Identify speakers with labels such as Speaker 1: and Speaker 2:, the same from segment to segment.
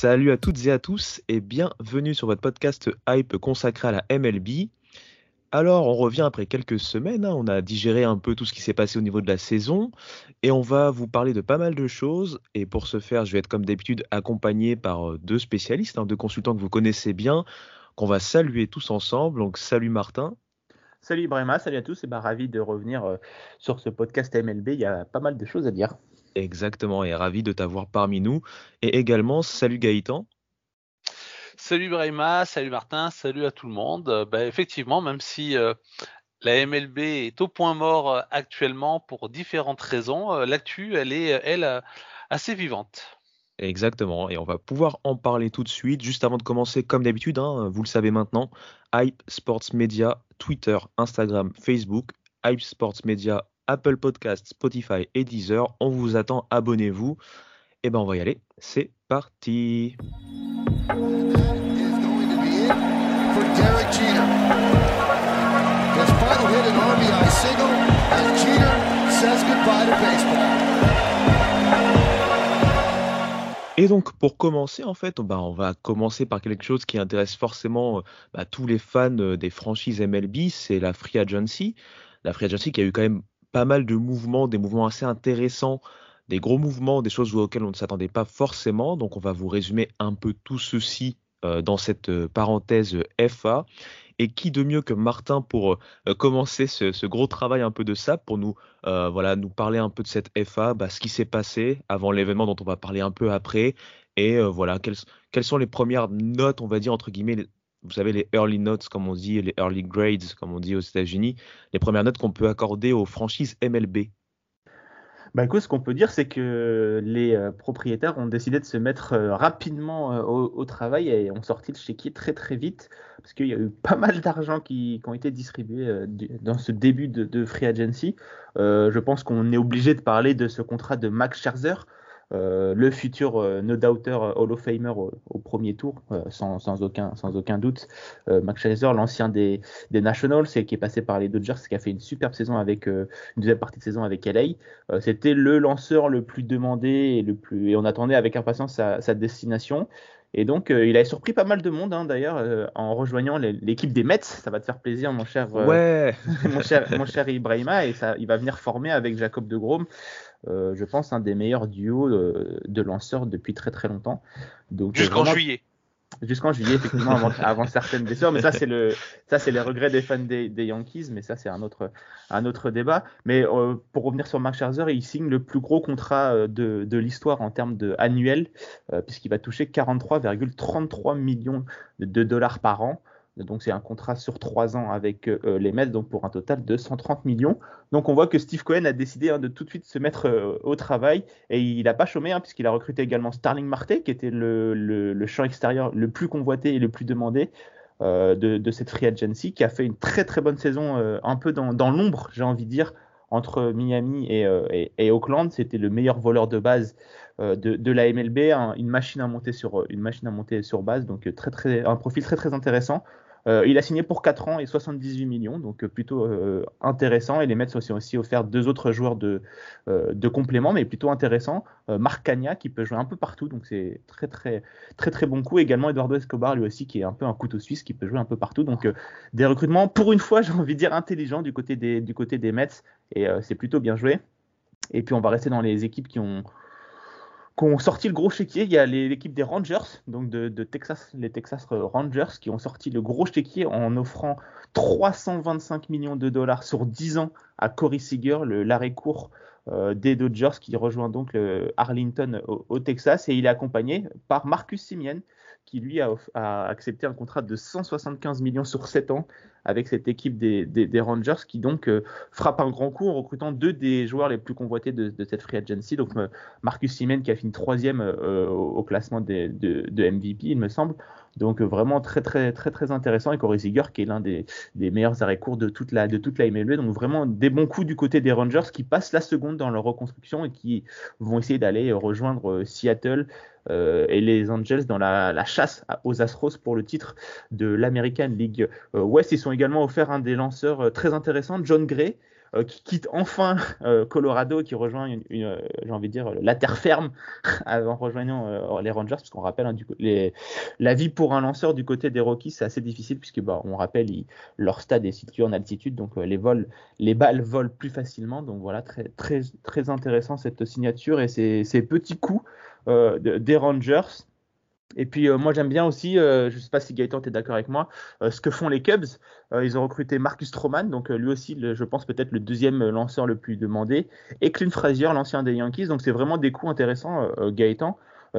Speaker 1: Salut à toutes et à tous et bienvenue sur votre podcast Hype consacré à la MLB. Alors, on revient après quelques semaines, hein, on a digéré un peu tout ce qui s'est passé au niveau de la saison et on va vous parler de pas mal de choses. Et pour ce faire, je vais être comme d'habitude accompagné par euh, deux spécialistes, hein, deux consultants que vous connaissez bien, qu'on va saluer tous ensemble. Donc, salut Martin.
Speaker 2: Salut Ibrahima, salut à tous, et bah, ravi de revenir euh, sur ce podcast MLB, il y a pas mal de choses à dire.
Speaker 1: Exactement, et ravi de t'avoir parmi nous. Et également, salut Gaëtan.
Speaker 3: Salut Brahima, salut Martin, salut à tout le monde. Euh, bah, effectivement, même si euh, la MLB est au point mort euh, actuellement pour différentes raisons, euh, l'actu, elle est, elle, assez vivante.
Speaker 1: Exactement, et on va pouvoir en parler tout de suite. Juste avant de commencer, comme d'habitude, hein, vous le savez maintenant, Hype Sports Media, Twitter, Instagram, Facebook, Hype Sports Media, Apple Podcasts, Spotify et Deezer. On vous attend, abonnez-vous. Et ben on va y aller, c'est parti. Et donc pour commencer, en fait, bah, on va commencer par quelque chose qui intéresse forcément euh, bah, tous les fans euh, des franchises MLB, c'est la Free Agency. La Free Agency qui a eu quand même pas mal de mouvements, des mouvements assez intéressants, des gros mouvements, des choses auxquelles on ne s'attendait pas forcément. Donc on va vous résumer un peu tout ceci euh, dans cette euh, parenthèse euh, FA. Et qui de mieux que Martin pour commencer ce, gros travail un peu de ça, pour nous, voilà, nous parler un peu de cette FA, bah, ce qui s'est passé avant l'événement dont on va parler un peu après, et voilà, quelles, sont les premières notes, on va dire, entre guillemets, vous savez, les early notes, comme on dit, les early grades, comme on dit aux États-Unis, les premières notes qu'on peut accorder aux franchises MLB.
Speaker 2: Bah écoute, ce qu'on peut dire, c'est que les euh, propriétaires ont décidé de se mettre euh, rapidement euh, au, travail et ont sorti le chéquier très très vite, parce qu'il y a eu pas mal d'argent qui, qui ont été distribués dans ce début de, free agency. Je pense qu'on est obligé de parler de ce contrat de Max Scherzer, le futur euh, no doubter euh, Hall of Famer au, au premier tour, euh, sans, sans aucun sans aucun doute. Euh, Max Scherzer, l'ancien des, des Nationals, et qui est passé par les Dodgers, qui a fait une superbe saison avec euh, une deuxième partie de saison avec LA. Euh, C'était le lanceur le plus demandé et le plus et on attendait avec impatience sa, sa destination. Et donc euh, il a surpris pas mal de monde hein, d'ailleurs euh, en rejoignant l'équipe des Mets. Ça va te faire plaisir mon cher euh,
Speaker 1: Ouais,
Speaker 2: mon cher mon cher Ibrahima et ça il va venir former avec Jacob de Grom. Euh, je pense un des meilleurs duos euh, de lanceurs depuis très très longtemps. Euh,
Speaker 3: Jusqu'en
Speaker 2: vraiment-
Speaker 3: juillet.
Speaker 2: Jusqu'en juillet, effectivement, avant, avant certaines blessures. Mais ça, c'est le, ça, c'est les regrets des fans des, des Yankees. Mais ça, c'est un autre, un autre débat. Mais euh, pour revenir sur Max Scherzer, il signe le plus gros contrat de, de l'histoire en termes de annuel, euh, puisqu'il va toucher 43,33 millions de dollars par an. Donc c'est un contrat sur trois ans avec euh, les Mets, donc pour un total de 130 millions. Donc on voit que Steve Cohen a décidé hein, de tout de suite se mettre euh, au travail. Et il n'a pas chômé hein, puisqu'il a recruté également Starling Marte qui était le, champ extérieur le plus convoité et le plus demandé euh, de, cette free agency qui a fait une très très bonne saison euh, un peu dans, l'ombre j'ai envie de dire entre Miami et, euh, Oakland. C'était le meilleur voleur de base euh, de, la MLB un- une machine à monter sur base. Donc euh, un profil très très intéressant euh, il a signé pour 4 ans et 78 millions, donc euh, plutôt euh, intéressant. Et les Mets ont aussi offert deux autres joueurs de, complément, mais plutôt intéressant. Marc Cagna qui peut jouer un peu partout, donc c'est très très très très bon coup. Également Eduardo Escobar lui aussi qui est un peu un couteau suisse qui peut jouer un peu partout. Donc des recrutements pour une fois, j'ai envie de dire intelligents du côté des Mets et c'est plutôt bien joué. Et puis on va rester dans les équipes qui ont ont sorti le gros chéquier. Il y a l'équipe des Rangers, donc de, Texas, les Texas Rangers, qui ont sorti le gros chéquier en offrant 325 millions de dollars sur 10 ans à Corey Seager, l'arrêt court euh, des Dodgers, qui rejoint donc le Arlington au, Texas, et il est accompagné par Marcus Simeon, qui lui a, accepté un contrat de 175 millions sur 7 ans avec cette équipe des, Rangers qui donc euh, frappe un grand coup en recrutant deux des joueurs les plus convoités de, cette free agency. Donc euh, Marcus Simen qui a fini troisième au, classement de, MVP, il me semble. Donc vraiment très très très très intéressant et Corey Seager qui est l'un des, meilleurs arrêts courts de toute la de toute la MLB. Donc vraiment des bons coups du côté des Rangers qui passent la seconde dans leur reconstruction et qui vont essayer d'aller rejoindre Seattle euh, et les Angels dans la, chasse aux Astros pour le titre de l'American League euh, West. Ils sont également offerts un des lanceurs euh, très intéressants, John Gray, qui quitte enfin Colorado, qui rejoint, une, j'ai envie de dire, la terre ferme en rejoignant les Rangers, parce qu'on rappelle, hein, la vie pour un lanceur du côté des Rockies, c'est assez difficile, puisque bah, on rappelle, leur stade est situé en altitude, donc les, vols, les balles volent plus facilement. Donc voilà, très, très, très intéressant cette signature et ces, ces petits coups euh, des Rangers. Et puis euh, moi j'aime bien aussi, euh, je ne sais pas si Gaëtan est d'accord avec moi, ce que font les Cubs. ils ont recruté Marcus Stroman, donc lui aussi je pense peut-être le deuxième lanceur le plus demandé, et Clint Frazier, l'ancien des Yankees. Donc c'est vraiment des coups intéressants, Gaëtan.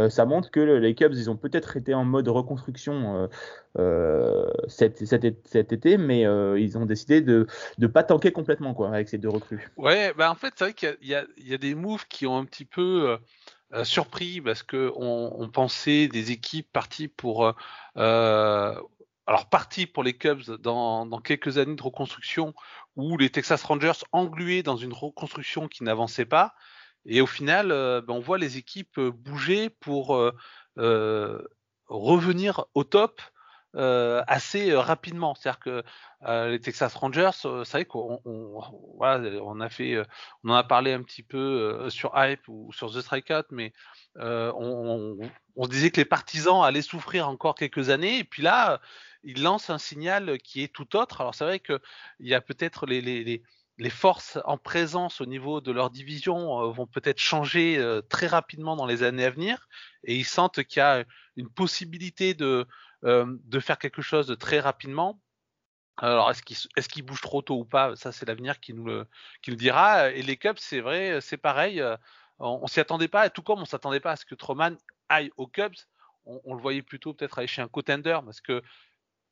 Speaker 2: ça montre que les Cubs, ils ont peut-être été en mode reconstruction cet, cet, été, mais ils ont décidé de ne pas tanker complètement quoi, avec ces deux recrues.
Speaker 3: Ouais, bah en fait, c'est vrai qu'il y, y, a des moves qui ont un petit peu euh, surpris parce que on, pensait des équipes parties pour euh, euh, alors parties pour les Cubs dans, quelques années de reconstruction où les Texas Rangers englués dans une reconstruction qui n'avançait pas. Et au final ben, on voit les équipes bouger pour revenir au top euh, assez euh, rapidement. C'est-à-dire que euh, les Texas Rangers, c'est vrai qu'on a fait, on en a parlé un petit peu sur Hype ou sur The Strikeout, mais on, se disait que les partisans allaient souffrir encore quelques années, et puis là, ils lancent un signal qui est tout autre. Alors c'est vrai qu'il y a peut-être les, forces en présence au niveau de leur division vont peut-être changer très rapidement dans les années à venir et ils sentent qu'il y a une possibilité de, euh, de faire quelque chose très rapidement. Alors, est-ce qu'il bouge trop tôt ou pas? Ça, c'est l'avenir qui nous le, dira. Et les Cubs, c'est vrai, c'est pareil. Euh, on, s'y attendait pas, tout comme on s'attendait pas à ce que Troman aille aux Cubs. On, le voyait plutôt peut-être aller chez un contender parce que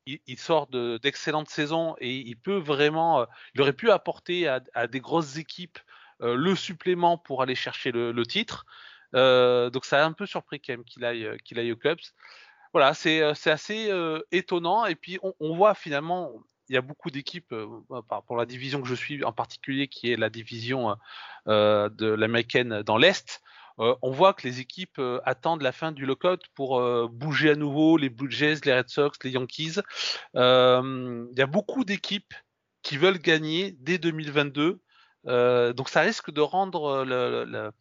Speaker 3: il, sort d'excellentes saisons et il peut vraiment, euh, il aurait pu apporter à, des grosses équipes le supplément pour aller chercher le, titre. donc ça a un peu surpris quand même qu'il aille, qu'il aille aux Cubs voilà, c'est assez étonnant. Et puis, on, voit finalement, il y a beaucoup d'équipes, pour la division que je suis en particulier, qui est la division de l'américaine dans l'Est. on voit que les équipes attendent la fin du lockout pour bouger à nouveau les Blue Jays, les Red Sox, les Yankees. il y a beaucoup d'équipes qui veulent gagner dès 2022. Donc ça risque de rendre le,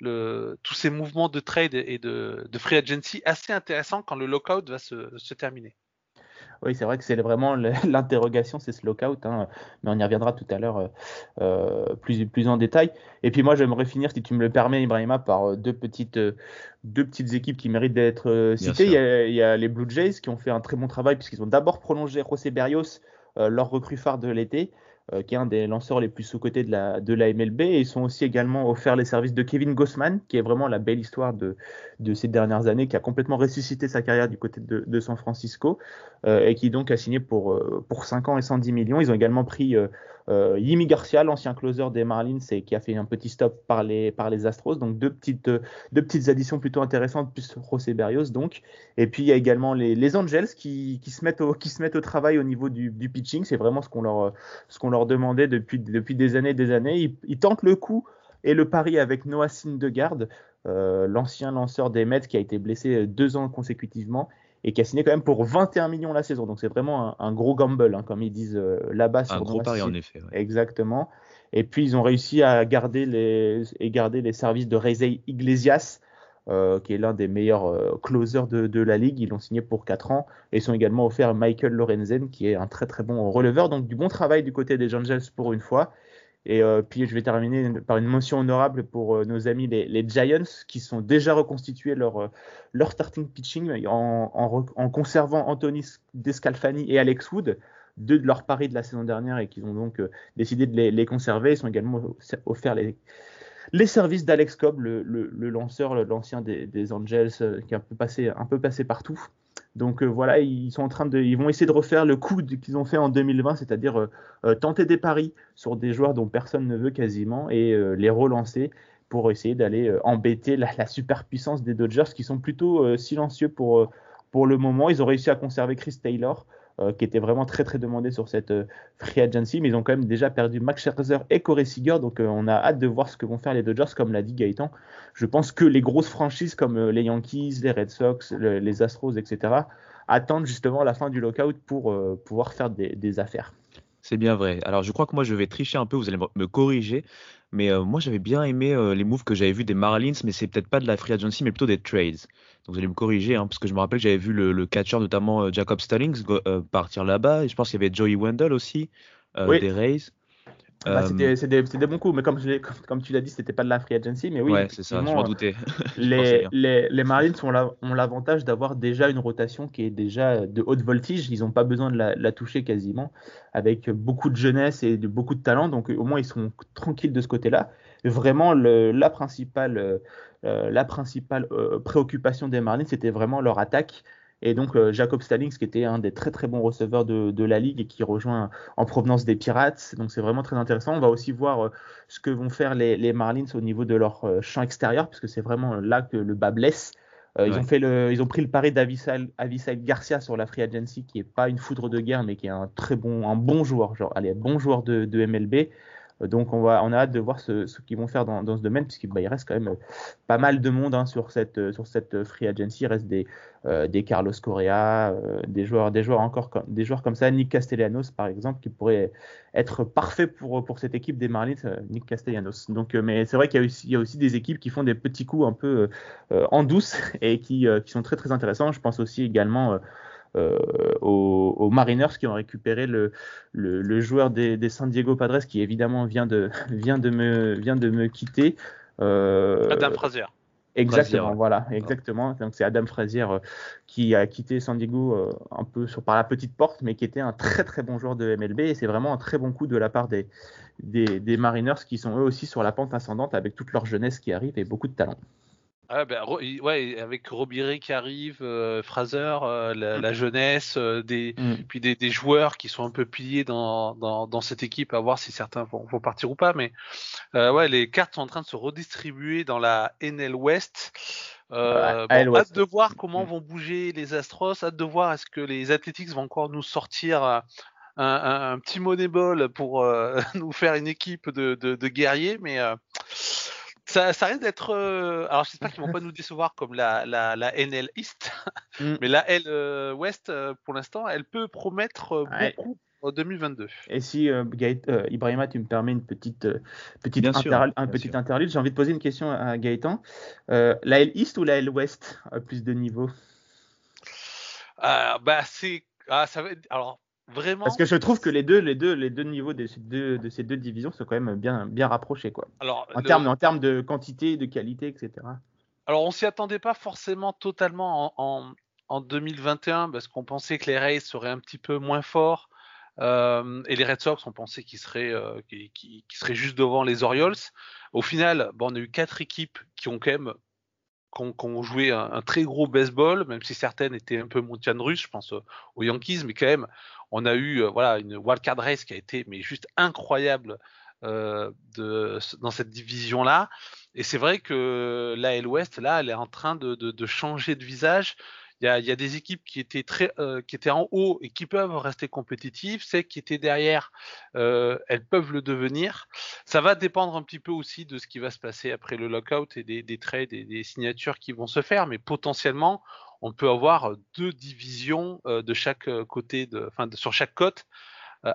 Speaker 3: le, tous ces mouvements de trade et de, de, free agency assez intéressants quand le lockout va se, se terminer.
Speaker 2: Oui, c'est vrai que c'est vraiment l'interrogation, c'est ce lockout, hein, mais on y reviendra tout à l'heure euh, plus, plus en détail. Et puis moi, j'aimerais finir, si tu me le permets, Ibrahima, par euh, deux petites, euh, deux petites équipes qui méritent d'être citées. Il y, a, il y, a, les Blue Jays qui ont fait un très bon travail puisqu'ils ont d'abord prolongé José Berrios, leur recrue phare de l'été, euh, qui est un des lanceurs les plus sous-cotés de la, de la MLB. Et ils sont aussi également offerts les services de Kevin Gossman, qui est vraiment la belle histoire de, de ces dernières années, qui a complètement ressuscité sa carrière du côté de, de San Francisco, euh, et qui donc a signé pour, euh, pour 5 ans et 110 millions. Ils ont également pris euh, Yimi Garcia, l'ancien closer des Marlins, qui a fait un petit stop par les, Astros. Donc deux petites, additions plutôt intéressantes, plus José Berrios donc. Et puis il y a également les, Angels qui, se mettent au, travail au niveau du, pitching. C'est vraiment ce qu'on leur, demandait depuis, des années et des années. Ils, tentent le coup et le pari avec Noah Syndergaard, euh, l'ancien lanceur des Mets qui a été blessé deux ans consécutivement et qui a signé quand même pour 21 millions la saison. Donc c'est vraiment un, gros gamble, hein, comme ils disent euh, là-bas.
Speaker 1: Un gros pari en effet.
Speaker 2: Exactement. Et puis ils ont réussi à garder les, et garder les services de Rezey Iglesias, euh, qui est l'un des meilleurs euh, closers de, la ligue. Ils l'ont signé pour 4 ans et ils ont également offert Michael Lorenzen, qui est un très très bon releveur. Donc du bon travail du côté des Angels pour une fois. Et puis je vais terminer par une mention honorable pour nos amis les, Giants qui sont déjà reconstitués leur, leur starting pitching en, en, conservant Anthony Descalfani et Alex Wood, deux de leurs paris de la saison dernière et qu'ils ont donc décidé de les, les, conserver. Ils sont également offert les, les services d'Alex Cobb, le, lanceur, l'ancien des, Angels, euh, qui est un peu passé, un peu passé partout. Donc euh, voilà, ils sont en train de, ils vont essayer de refaire le coup qu'ils ont fait en 2020, c'est-à-dire euh, tenter des paris sur des joueurs dont personne ne veut quasiment et les relancer pour essayer d'aller embêter la, la superpuissance des Dodgers qui sont plutôt silencieux pour le moment. Ils ont réussi à conserver Chris Taylor. Euh, qui était vraiment très très demandé sur cette euh, free agency, mais ils ont quand même déjà perdu Max Scherzer et Corey Seager, donc euh, on a hâte de voir ce que vont faire les Dodgers, comme l'a dit Gaëtan. Je pense que les grosses franchises comme les Yankees, les Red Sox, les Astros, etc., attendent justement la fin du lockout pour pouvoir faire des, affaires.
Speaker 1: C'est bien vrai. Alors je crois que moi je vais tricher un peu, vous allez me corriger, mais moi j'avais bien aimé les moves que j'avais vus des Marlins, mais c'est peut-être pas de la free agency, mais plutôt des trades. Donc vous allez me corriger, hein, parce que je me rappelle que j'avais vu le, catcher, notamment euh, Jacob Stallings, euh, partir là-bas. Et je pense qu'il y avait Joey Wendell aussi, euh, des Rays.
Speaker 2: Bah, c'est des, bons coups, mais comme, comme, tu l'as dit, c'était pas de la free agency. Mais oui,
Speaker 1: ouais, c'est ça, je m'en doutais.
Speaker 2: les, les, les, Marlins ont l'avantage d'avoir déjà une rotation qui est déjà de haute voltige. Ils n'ont pas besoin de la, toucher quasiment, avec beaucoup de jeunesse et de, beaucoup de talent. Donc au moins, ils sont tranquilles de ce côté-là. Vraiment, le, la principale euh, la principale euh, préoccupation des Marlins, c'était vraiment leur attaque. Et donc euh, Jacob Stallings, qui était un des très très bons receveurs de, la ligue et qui rejoint en provenance des Pirates. Donc c'est vraiment très intéressant. On va aussi voir ce que vont faire les, Marlins au niveau de leur champ extérieur, parce que c'est vraiment là que le bas blesse. ils, ont fait le, ils ont pris le pari d'Avisal Garcia sur la free agency, qui est pas une foudre de guerre, mais qui est un très bon, un bon joueur, genre allez, bon joueur de, de MLB. Donc on, va, on a hâte de voir ce, qu'ils vont faire dans, ce domaine, puisqu'il bah, reste quand même euh, pas mal de monde hein, sur, cette, euh, sur cette free agency. Il reste des, euh, des Carlos Correa, des, joueurs, des, joueurs encore des joueurs comme ça, Nick Castellanos par exemple, qui pourrait être parfait pour, pour cette équipe des Marlins, Nick Castellanos. Donc, mais c'est vrai qu'il y, y a aussi des équipes qui font des petits coups un peu en douce et qui, qui, sont très très intéressants. Je pense aussi également euh, aux, Mariners qui ont récupéré le, le, joueur des, San Diego Padres qui évidemment vient de, vient de, me, vient de me quitter.
Speaker 3: Euh, Adam Frazier.
Speaker 2: Exactement, voilà, exactement. Donc c'est Adam Frazier euh, qui a quitté San Diego un peu sur, par la petite porte, mais qui était un très très bon joueur de MLB et c'est vraiment un très bon coup de la part des, des, des, Mariners qui sont eux aussi sur la pente ascendante avec toute leur jeunesse qui arrive et beaucoup de talent.
Speaker 3: Ah ben, ouais, avec Robiré qui arrive, euh, Fraser, euh, la, jeunesse, euh, des, mm. puis des, des, joueurs qui sont un peu piliers dans, dans, dans, cette équipe, à voir si certains vont, vont partir ou pas. Mais ouais, les cartes sont en train de se redistribuer dans la NL West. Euh, hâte de voir comment mm. vont bouger les Astros, hâte de voir est-ce que les Athletics vont encore nous sortir un, un, un petit moneyball pour nous faire une équipe de, de, de guerriers, mais ça, ça risque d'être. Euh, alors, j'espère qu'ils vont pas nous décevoir comme la, la, la NL East, mm. mais la L euh, West, euh, pour l'instant, elle peut promettre beaucoup en 2022.
Speaker 2: Et si, Ibrahima, tu me permets une petite, petite un petit interlude, j'ai envie de poser une question à Gaëtan. la L East ou la L West a plus de niveau
Speaker 3: bah, c'est. Ah, ça va... Alors, Vraiment.
Speaker 2: Parce que je trouve que les deux, les deux, les deux niveaux de ces deux, de ces deux divisions sont quand même bien, bien rapprochés, quoi. Alors, en, termes, en termes de quantité, de qualité, etc.
Speaker 3: Alors, on s'y attendait pas forcément totalement en, en, 2021 parce qu'on pensait que les Rays seraient un petit peu moins forts. Euh, et les Red Sox, on pensait qu'ils seraient, euh, seraient juste devant les Orioles. Au final, bon, on a eu quatre équipes qui ont quand même qui ont, joué un, très gros baseball, même si certaines étaient un peu montagne russe, je pense aux Yankees, mais quand même, on a eu euh, voilà une wildcard race qui a été mais juste incroyable euh, dans cette division là. Et c'est vrai que la West là, elle est en train de, changer de visage. Il y, a, des équipes qui étaient très, euh, qui étaient en haut et qui peuvent rester compétitives. Celles qui étaient derrière, euh, elles peuvent le devenir. Ça va dépendre un petit peu aussi de ce qui va se passer après le lockout et des, des trades et des signatures qui vont se faire. Mais potentiellement, on peut avoir deux divisions de chaque côté, enfin sur chaque côte,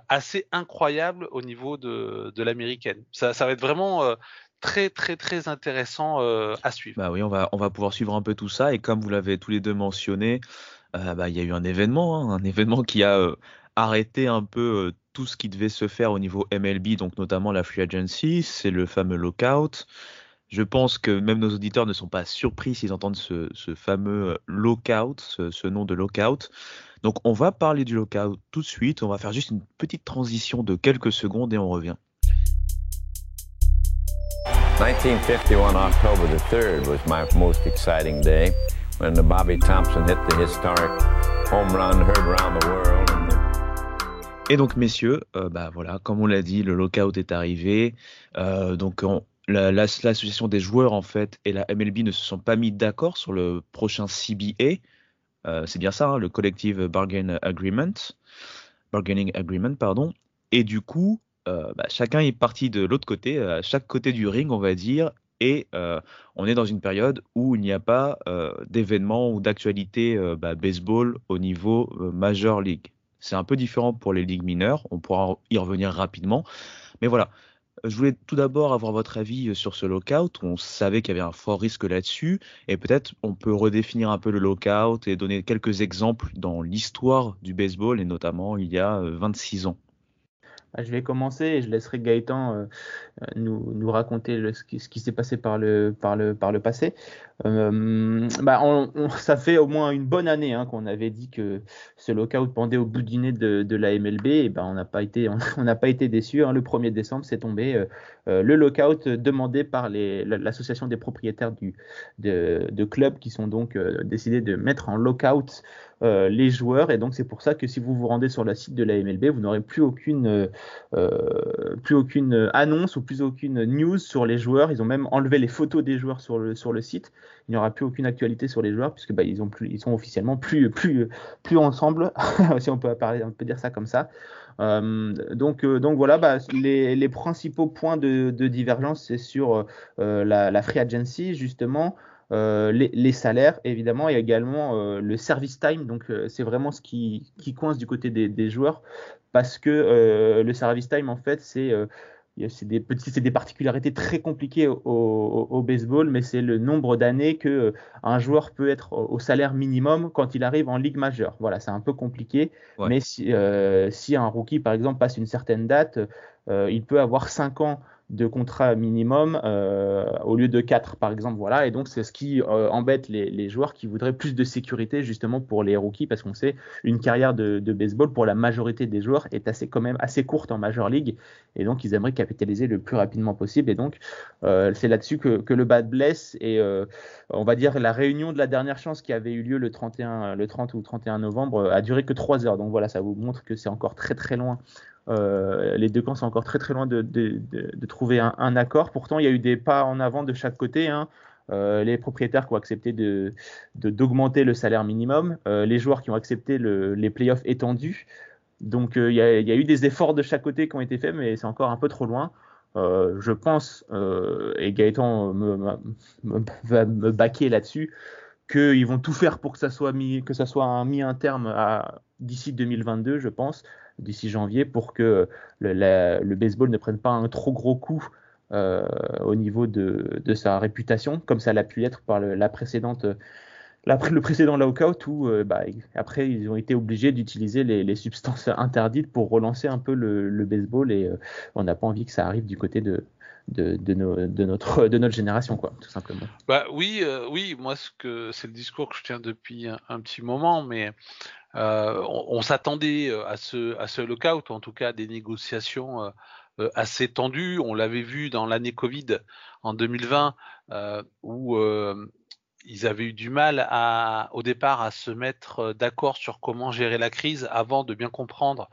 Speaker 3: assez incroyables au niveau de, l'américaine. Ça, va être vraiment très très très intéressant à suivre.
Speaker 1: Bah oui, on va on va pouvoir suivre un peu tout ça et comme vous l'avez tous les deux mentionné, bah il y a eu un événement, hein, un événement qui a arrêté un peu tout ce qui devait se faire au niveau MLB, donc notamment la free agency, c'est le fameux lockout. Je pense que même nos auditeurs ne sont pas surpris s'ils entendent ce, fameux lockout, ce, nom de lockout. Donc on va parler du lockout tout de suite, on va faire juste une petite transition de quelques secondes et on revient. 1951 October the 3rd was my most exciting day when the Bobby Thompson hit the historic home run heard around the world. Et donc messieurs, euh, bah voilà, comme on l'a dit, le lockout est arrivé. Euh, donc l'association des joueurs en fait et la MLB ne se sont pas mis d'accord sur le prochain CBA. Euh, c'est bien ça, hein, le Collective Bargain Agreement, Bargaining Agreement, pardon. Et du coup, euh, bah, chacun est parti de l'autre côté, à chaque côté du ring, on va dire, et euh, on est dans une période où il n'y a pas d'événements ou d'actualité bah, baseball au niveau Major League. C'est un peu différent pour les ligues mineures, on pourra y revenir rapidement. Mais voilà, je voulais tout d'abord avoir votre avis euh, sur ce lockout. On savait qu'il y avait un fort risque là-dessus. Et peut-être on peut redéfinir un peu le lockout et donner quelques exemples dans l'histoire du baseball et notamment il y a 26 euh, ans.
Speaker 2: Bah, je vais commencer et je laisserai Gaëtan euh, euh, nous, raconter ce qui, s'est passé par le, passé. Euh, bah ça fait au moins une bonne année hein, qu'on avait dit que ce lockout pendait au bout du nez de, la MLB. Et ben on n'a pas été, on déçus. Hein. Le 1er décembre, c'est tombé le lockout demandé par l'association des propriétaires de, de, clubs qui sont donc décidés de mettre en lockout euh, les joueurs. Et donc, c'est pour ça que si vous vous rendez sur le site de la MLB, vous n'aurez plus aucune, euh, euh, plus aucune annonce ou plus aucune news sur les joueurs. Ils ont même enlevé les photos des joueurs sur le, sur le site. Il n'y aura plus aucune actualité sur les joueurs puisque bah, ils, ont plus, ils sont officiellement plus, plus, plus ensemble, si on peut, parler, on peut dire ça comme ça. donc, donc voilà, bah, les, les, principaux points de, divergence, c'est sur la, free agency, justement, euh, les, salaires évidemment et également euh, le service time. Donc euh, c'est vraiment ce qui, qui, coince du côté des, joueurs parce que le service time en fait c'est c'est des c'est des particularités très compliquées au, baseball, mais c'est le nombre d'années que un joueur peut être au salaire minimum quand il arrive en ligue majeure. Voilà, c'est un peu compliqué, mais si, si un rookie par exemple passe une certaine date, il peut avoir 5 ans de contrat minimum euh, au lieu de 4 par exemple voilà. Et donc c'est ce qui euh, embête les, joueurs qui voudraient plus de sécurité justement pour les rookies parce qu'on sait une carrière de, baseball pour la majorité des joueurs est assez quand même assez courte en major league. Et donc ils aimeraient capitaliser le plus rapidement possible. Et donc euh, c'est là-dessus que, le bad bless et on va dire la réunion de la dernière chance qui avait eu lieu le 31 le 30 ou 31 novembre a duré que 3 heures. Donc voilà ça vous montre que c'est encore très très loin euh, les deux camps sont encore très très loin de, trouver un, accord. Pourtant, il y a eu des pas en avant de chaque côté. Hein. Euh, les propriétaires qui ont accepté d'augmenter le salaire minimum, euh, les joueurs qui ont accepté les playoffs étendus. Donc il y, a, eu des efforts de chaque côté qui ont été faits, mais c'est encore un peu trop loin. je pense, et Gaëtan va me baquer là-dessus, qu'ils vont tout faire pour que ça soit mis, que ça soit mis un terme d'ici 2022, je pense d'ici janvier pour que le, baseball ne prenne pas un trop gros coup euh, au niveau de, sa réputation, comme ça l'a pu être par le, la précédente, le précédent lockout où euh, bah, après ils ont été obligés d'utiliser les, substances interdites pour relancer un peu le, baseball et euh, on n'a pas envie que ça arrive du côté de, de, notre, génération, quoi, tout simplement.
Speaker 3: Bah oui, oui, moi c'est le discours que je tiens depuis un petit moment, mais euh, on, s'attendait euh, à ce, à ce lockout, en tout cas des négociations euh, assez tendues. On l'avait vu dans l'année Covid en 2020, où ils avaient eu du mal à, au départ à se mettre d'accord sur comment gérer la crise avant de bien comprendre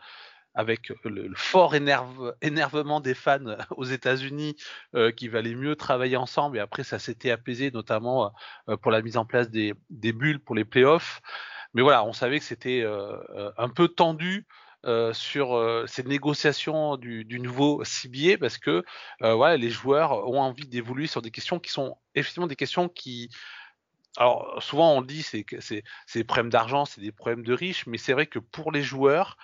Speaker 3: avec le, fort énervement des fans aux États-Unis qu'il valait mieux travailler ensemble et après ça s'était apaisé notamment pour la mise en place des, bulles pour les playoffs. Mais voilà, on savait que c'était euh, euh, un peu tendu euh, sur ces négociations du, nouveau CBA parce que les joueurs ont envie d'évoluer sur des questions qui sont effectivement des questions qui alors souvent on dit c'est c'est des problèmes d'argent, c'est des problèmes de riches, mais c'est vrai que pour les joueurs,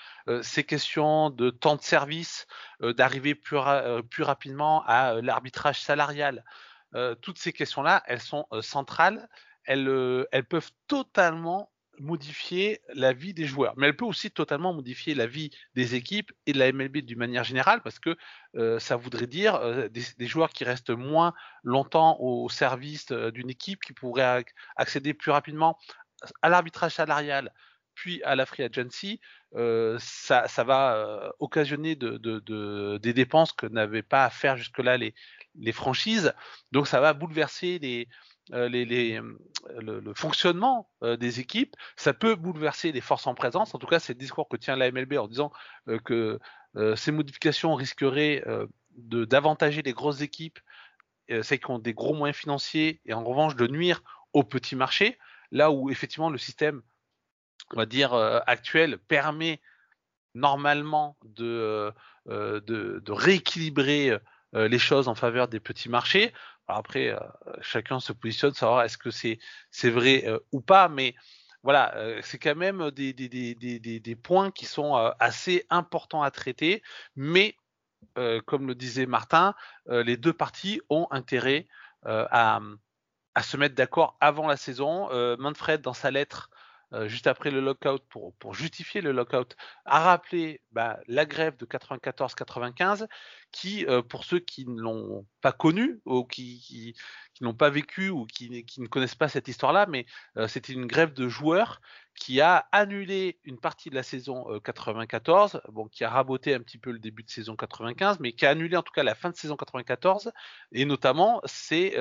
Speaker 3: ces questions de temps de service, d'arriver plus, plus rapidement à l'arbitrage salarial, toutes ces questions-là, elles sont centrales, elles peuvent totalement modifier la vie des joueurs, mais elle peut aussi totalement modifier la vie des équipes et de la MLB d'une manière générale, parce que euh, ça voudrait dire euh, des, joueurs qui restent moins longtemps au service euh, d'une équipe, qui pourraient accéder plus rapidement à l'arbitrage salarial, puis à la free agency, ça, va occasionner de, de, des dépenses que n'avaient pas à faire jusque-là les franchises. Donc ça va bouleverser les, euh, euh, le, fonctionnement euh, des équipes, ça peut bouleverser les forces en présence. En tout cas, c'est le discours que tient la MLB en disant que ces modifications risqueraient d'avantager les grosses équipes, celles qui ont des gros moyens financiers, et en revanche de nuire aux petits marchés, là où effectivement le système, va dire, actuel permet normalement de rééquilibrer les choses en faveur des petits marchés après, euh, chacun se positionne, savoir est-ce que c'est vrai euh, ou pas, mais voilà, euh, c'est quand même des, des, des, des, des points qui sont assez importants à traiter, mais comme le disait Martin, les deux parties ont intérêt à, à, se mettre d'accord avant la saison. Manfred, dans sa lettre, euh, juste après le lockout, pour, pour, justifier le lockout, a rappelé bah, la grève de 94-95, qui, euh, pour ceux qui ne l'ont pas connue ou qui, qui, n'ont pas vécu ou qui, qui, ne connaissent pas cette histoire-là, mais euh, c'était une grève de joueurs qui a annulé une partie de la saison 94, bon, qui a raboté un petit peu le début de saison 95, mais qui a annulé en tout cas la fin de saison 94, et notamment c'est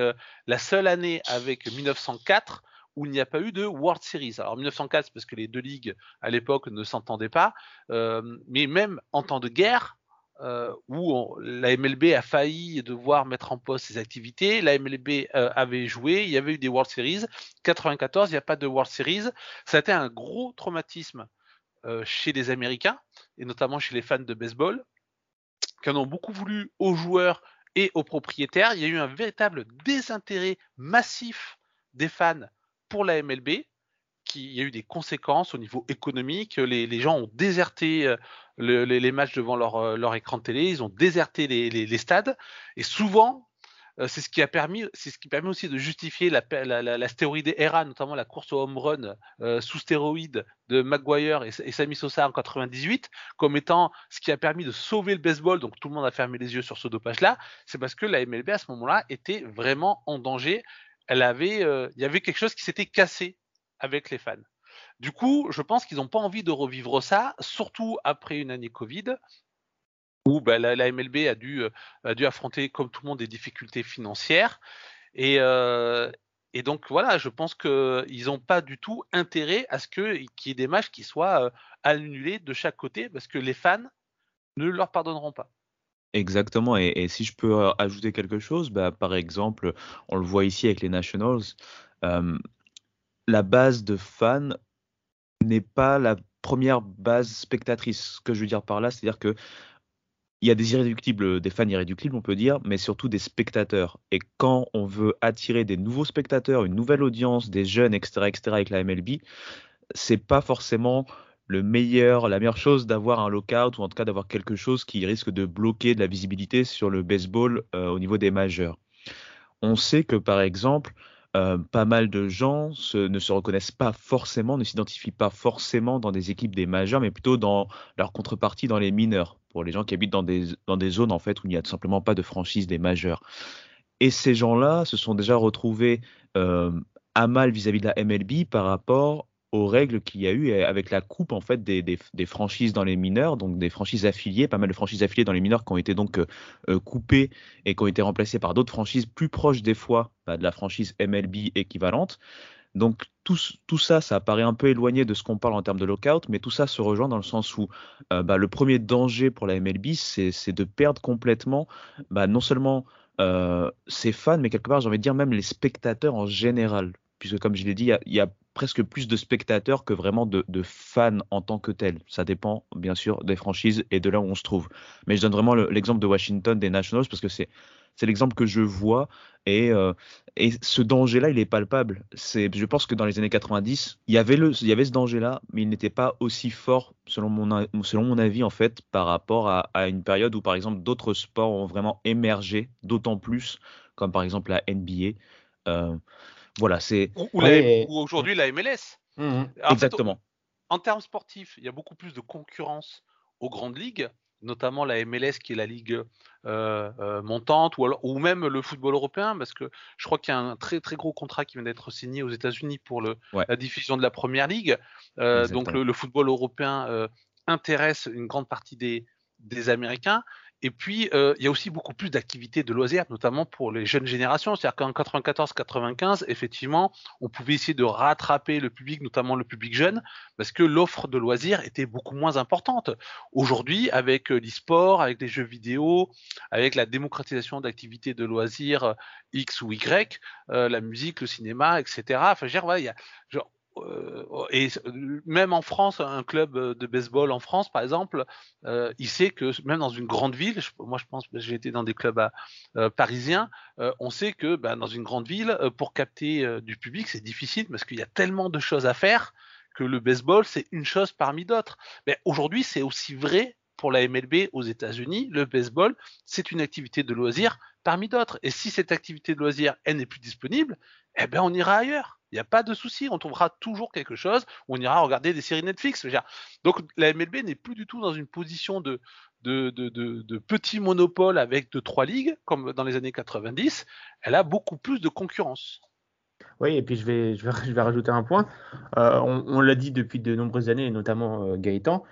Speaker 3: la seule année avec 1904 où il n'y a pas eu de World Series. Alors 1904, parce que les deux ligues à l'époque ne s'entendaient pas, euh, mais même en temps de guerre, euh, où la MLB a failli devoir mettre en pause ses activités, la MLB euh, avait joué, il y avait eu des World Series. 94, il n'y a pas de World Series. Ça a été un gros traumatisme chez les Américains, et notamment chez les fans de baseball, qui en ont beaucoup voulu aux joueurs et aux propriétaires. Il y a eu un véritable désintérêt massif des fans pour la MLB, qui, il y a eu des conséquences au niveau économique. Les, gens ont déserté euh, les, matchs devant euh, leur, écran de télé, ils ont déserté les, stades. Et souvent, euh, c'est ce qui a permis, c'est ce qui permet aussi de justifier la, la, stéroïde era, notamment la course au home run sous stéroïde de McGuire et, et Sammy Sosa en 98, comme étant ce qui a permis de sauver le baseball. Donc tout le monde a fermé les yeux sur ce dopage-là. C'est parce que la MLB à ce moment-là était vraiment en danger elle avait, euh, il y avait quelque chose qui s'était cassé avec les fans. Du coup, je pense qu'ils n'ont pas envie de revivre ça, surtout après une année Covid, où bah, la, MLB a dû, euh, a dû affronter, comme tout le monde, des difficultés financières. Et, euh, et donc voilà, je pense qu'ils n'ont pas du tout intérêt à ce qu'il y ait des matchs qui soient annulés de chaque côté, parce que les fans ne leur pardonneront pas.
Speaker 1: Exactement. Et, si je peux ajouter quelque chose, bah, par exemple, on le voit ici avec les Nationals, la base de fans n'est pas la première base spectatrice. Ce que je veux dire par là, c'est-à-dire que il y a des irréductibles, des fans irréductibles, on peut dire, mais surtout des spectateurs. Et quand on veut attirer des nouveaux spectateurs, une nouvelle audience, des jeunes, etc., etc., avec la MLB, c'est pas forcément le meilleur, la meilleure chose d'avoir un lockout ou en tout cas d'avoir quelque chose qui risque de bloquer de la visibilité sur le baseball euh, au niveau des majeurs. On sait que par exemple, euh, pas mal de gens ne se reconnaissent pas forcément, ne s'identifient pas forcément dans des équipes des majeurs, mais plutôt dans leur contrepartie dans les mineurs, pour les gens qui habitent dans des, dans des zones en fait où il n'y a tout simplement pas de franchise des majeurs. Et ces gens-là se sont déjà retrouvés euh, à mal vis-à-vis -vis de la MLB par rapport aux règles qu'il y a eu avec la coupe en fait des, franchises dans les mineurs, donc des franchises affiliées, pas mal de franchises affiliées dans les mineurs qui ont été donc euh, euh, coupées et qui ont été remplacées par d'autres franchises plus proches des fois bah, de la franchise MLB équivalente. Donc tout, tout, ça, ça paraît un peu éloigné de ce qu'on parle en termes de lockout, mais tout ça se rejoint dans le sens où euh, bah, le premier danger pour la MLB, c'est de perdre complètement bah, non seulement ses fans, mais quelque part, j'ai envie de dire même les spectateurs en général puisque comme je l'ai dit, il y, a presque plus de spectateurs que vraiment de, fans en tant que tels. Ça dépend bien sûr des franchises et de là où on se trouve. Mais je donne vraiment l'exemple de Washington, des Nationals, parce que c'est c'est l'exemple que je vois et, euh, et ce danger-là, il est palpable. C'est, je pense que dans les années 90, il y avait le, il y avait ce danger-là, mais il n'était pas aussi fort selon mon, selon mon avis en fait par rapport à, une période où par exemple d'autres sports ont vraiment émergé, d'autant plus comme par exemple la NBA. Euh, voilà, c'est.
Speaker 3: Ou, aujourd'hui la MLS. En fait,
Speaker 1: Exactement.
Speaker 3: en termes sportifs, il y a beaucoup plus de concurrence aux grandes ligues, notamment la MLS qui est la ligue euh, euh, montante, ou, alors, ou même le football européen, parce que je crois qu'il y a un très très gros contrat qui vient d'être signé aux États-Unis pour le,
Speaker 1: Ouais.
Speaker 3: la diffusion de la première ligue. Euh, donc le, le football européen intéresse une grande partie des, des Américains. Et puis, euh, il y a aussi beaucoup plus d'activités de loisirs, notamment pour les jeunes générations. C'est-à-dire qu'en 94-95, effectivement, on pouvait essayer de rattraper le public, notamment le public jeune, parce que l'offre de loisirs était beaucoup moins importante. Aujourd'hui, avec euh, l'e-sport, avec les jeux vidéo, avec la démocratisation d'activités de loisirs euh, X ou Y, la musique, le cinéma, etc. Enfin, je veux dire, il y a, et euh, même en France, un club de baseball en France, par exemple, euh, il sait que même dans une grande ville, moi je pense, j'ai été dans des clubs euh, parisiens, on sait que bah, dans une grande ville, pour capter du public, c'est difficile parce qu'il y a tellement de choses à faire que le baseball, c'est une chose parmi d'autres. Mais aujourd'hui, c'est aussi vrai pour la MLB aux États-Unis. Le baseball, c'est une activité de loisir parmi d'autres. Et si cette activité de loisir, elle n'est plus disponible, eh ben on ira ailleurs. Il n'y a pas de souci, on trouvera toujours quelque chose. On ira regarder des séries Netflix. Donc la MLB n'est plus du tout dans une position de, petit monopole avec deux trois ligues comme dans les années 90. Elle a beaucoup plus de concurrence.
Speaker 2: Oui, et puis je vais, rajouter un point. Euh, on l'a dit depuis de nombreuses années, notamment euh, Gaëtan,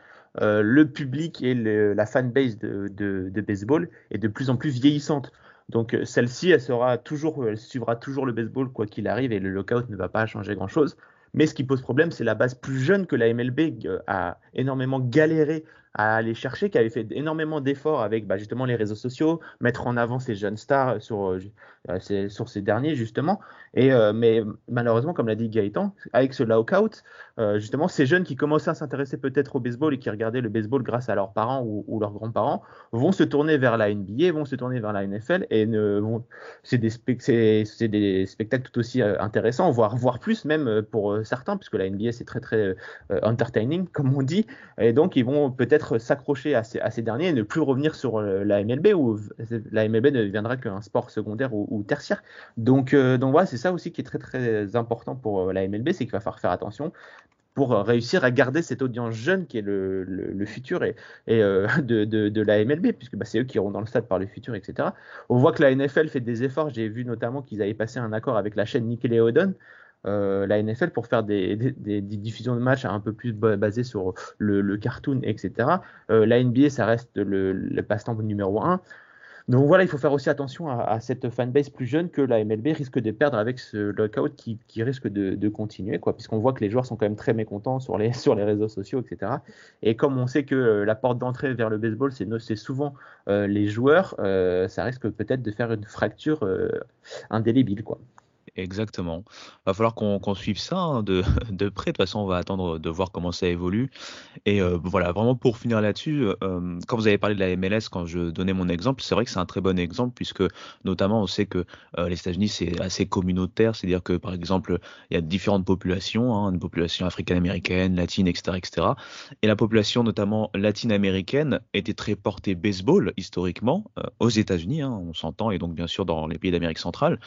Speaker 2: euh, le public et la fanbase de baseball est de plus en plus vieillissante. Donc euh, celle-ci, elle toujours, suivra toujours le baseball quoi qu'il arrive et le lockout ne va pas changer grand-chose. Mais ce qui pose problème, c'est la base plus jeune que la MLB euh, a énormément galéré à aller chercher, qui avait fait énormément d'efforts avec bah, justement les réseaux sociaux, mettre en avant ces jeunes stars sur, euh, ces, sur ces derniers justement. Et, mais malheureusement, comme l'a dit Gaëtan, avec ce lockout, euh, justement, ces jeunes qui commençaient à s'intéresser peut-être au baseball et qui regardaient le baseball grâce à leurs parents ou, leurs grands-parents vont se tourner vers la NBA, vont se tourner vers la NFL et ne vont. C'est des, spectacles tout aussi euh, intéressants, voire, plus même euh, pour certains, puisque la NBA c'est très très entertaining, comme on dit. Et donc, ils vont peut-être s'accrocher à ces, derniers et ne plus revenir sur la MLB où la MLB ne deviendra qu'un sport secondaire ou, tertiaire. Donc, donc voilà, c'est ça aussi qui est très très important pour la MLB, c'est qu'il va falloir faire attention pour euh, réussir à garder cette audience jeune qui est le, futur euh, de, de, la MLB, puisque bah, c'est eux qui iront dans le stade par le futur, etc. On voit que la NFL fait des efforts. J'ai vu notamment qu'ils avaient passé un accord avec la chaîne Nickelodeon, euh, la NFL, pour faire des, diffusions de matchs un peu plus basées sur le, cartoon, etc. La NBA, ça reste le, le passe-temps numéro un. Donc voilà, il faut faire aussi attention à, cette fanbase plus jeune que la MLB risque de perdre avec ce lockout qui, qui risque de, continuer, quoi, puisqu'on voit que les joueurs sont quand même très mécontents sur les, sur les réseaux sociaux, etc. Et comme on sait que euh, la porte d'entrée vers le baseball, c'est souvent euh, les joueurs, euh, ça risque peut-être de faire une fracture indélébile, quoi.
Speaker 1: Exactement. Va falloir qu'on qu suive ça hein, de, près. De toute façon, on va attendre de voir comment ça évolue. Et euh, voilà, vraiment pour finir là-dessus, euh, quand vous avez parlé de la MLS, quand je donnais mon exemple, c'est vrai que c'est un très bon exemple puisque notamment on sait que euh, les États-Unis c'est assez communautaire, c'est-à-dire que par exemple il y a différentes populations, hein, une population africaine-américaine, latine, etc., etc. Et la population notamment latine-américaine était très portée baseball historiquement aux États-Unis, hein, on s'entend, et donc bien sûr dans les pays d'Amérique centrale.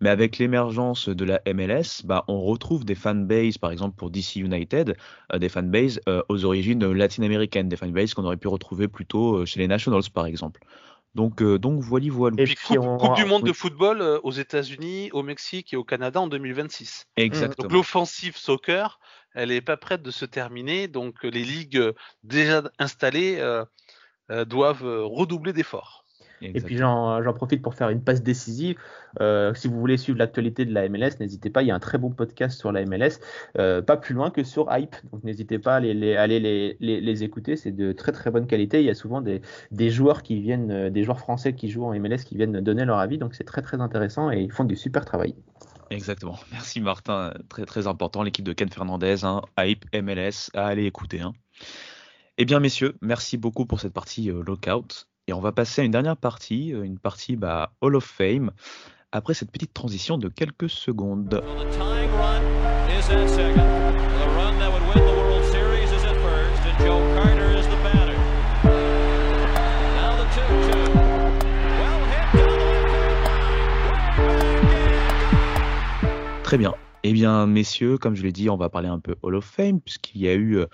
Speaker 1: Mais avec l'émergence de la MLS, bah, on retrouve des fanbases, par exemple pour DC United, euh, des fanbases euh, aux origines latino-américaines, des fanbases qu'on aurait pu retrouver plutôt euh, chez les Nationals, par exemple. Donc, euh, donc voilà, voilà.
Speaker 3: Et puis, coupe, on... coupe, du monde oui. de football euh, aux États-Unis, au Mexique et au Canada en 2026.
Speaker 1: Exactement.
Speaker 3: Donc l'offensive soccer, elle est pas prête de se terminer. Donc les ligues déjà installées euh, doivent redoubler d'efforts.
Speaker 2: Et puis j'en profite pour faire une passe décisive. Euh, si vous voulez suivre l'actualité de la MLS, n'hésitez pas. Il y a un très bon podcast sur la MLS, euh, pas plus loin que sur Hype. Donc n'hésitez pas à aller les, aller les, les, les écouter. C'est de très très bonne qualité. Il y a souvent des, des joueurs qui viennent, euh, des joueurs français qui jouent en MLS qui viennent donner leur avis. Donc c'est très très intéressant et ils font du super travail.
Speaker 1: Exactement. Merci Martin. Très très important. L'équipe de Ken Fernandez, hein, Hype MLS, à aller écouter. Hein. Eh bien messieurs, merci beaucoup pour cette partie euh, lockout. Et on va passer à une dernière partie, une partie bah, Hall of Fame, après cette petite transition de quelques secondes. Très bien. Eh bien, messieurs, comme je l'ai dit, on va parler un peu Hall of Fame, puisqu'il y a eu euh,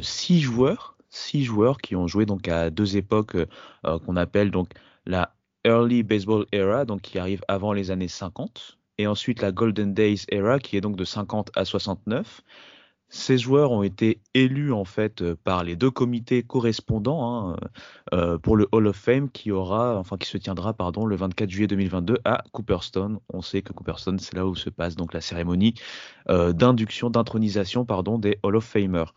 Speaker 1: six joueurs, six joueurs qui ont joué donc à deux époques euh, qu'on appelle donc la Early Baseball Era, donc qui arrive avant les années 50, et ensuite la Golden Days Era, qui est donc de 50 à 69. Ces joueurs ont été élus en fait euh, par les deux comités correspondants hein, euh, pour le Hall of Fame qui aura, enfin qui se tiendra pardon le 24 juillet 2022 à Cooperstone. On sait que Cooperstone c'est là où se passe donc la cérémonie d'induction, d'intronisation pardon des Hall of Famers.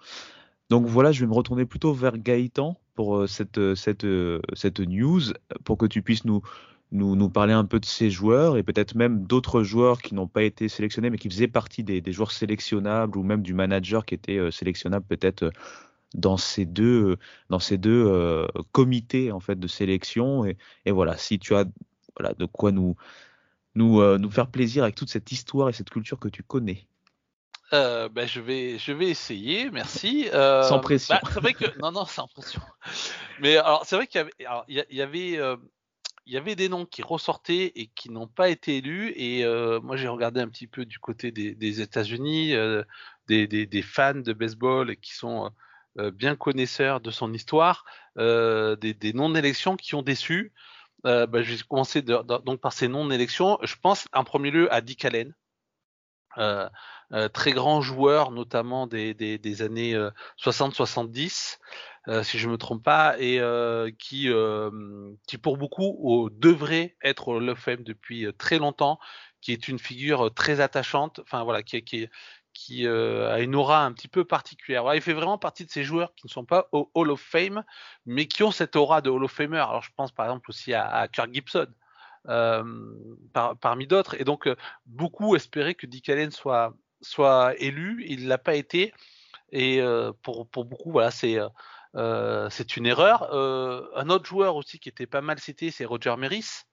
Speaker 1: Donc voilà, je vais me retourner plutôt vers Gaëtan pour cette, cette, cette news, pour que tu puisses nous, nous, parler un peu de ces joueurs et peut-être même d'autres joueurs qui n'ont pas été sélectionnés mais qui faisaient partie des, joueurs sélectionnables ou même du manager qui était euh, sélectionnable peut-être euh, dans ces deux, dans ces deux euh, comités en fait de sélection et, voilà si tu as voilà de quoi nous euh, nous faire plaisir avec toute cette histoire et cette culture que tu connais.
Speaker 3: Euh, ben, je vais je vais essayer merci euh,
Speaker 1: sans pression
Speaker 3: bah, c'est vrai que non non sans pression mais alors c'est vrai qu'il y avait il y, avait euh, il y avait des noms qui ressortaient et qui n'ont pas été élus. Et euh, moi, j'ai regardé un petit peu du côté des, des États-Unis, des, des, des, fans de baseball qui sont bien connaisseurs de son histoire, des, non-élections qui ont déçu. Bah, je vais commencer de, de, donc par ces non-élections. Je pense en premier lieu à Dick Allen. Euh, euh, très grand joueur, notamment des, années 60-70, euh, si je me trompe pas, et qui, qui pour beaucoup devrait être au Love Fame depuis très longtemps, qui est une figure très attachante, enfin voilà, qui, a une aura un petit peu particulière. Il fait vraiment partie de ces joueurs qui ne sont pas au Hall of Fame, mais qui ont cette aura de Hall of Famer. Alors je pense par exemple aussi à, à Kirk Gibson. Euh, par, parmi d'autres. Et donc, euh, beaucoup espéraient que Dick Allen soit, soit élu. Il l'a pas été. Et euh, pour, pour beaucoup, voilà, c'est euh, c'est une erreur. un autre joueur aussi qui était pas mal cité, c'est Roger Maris.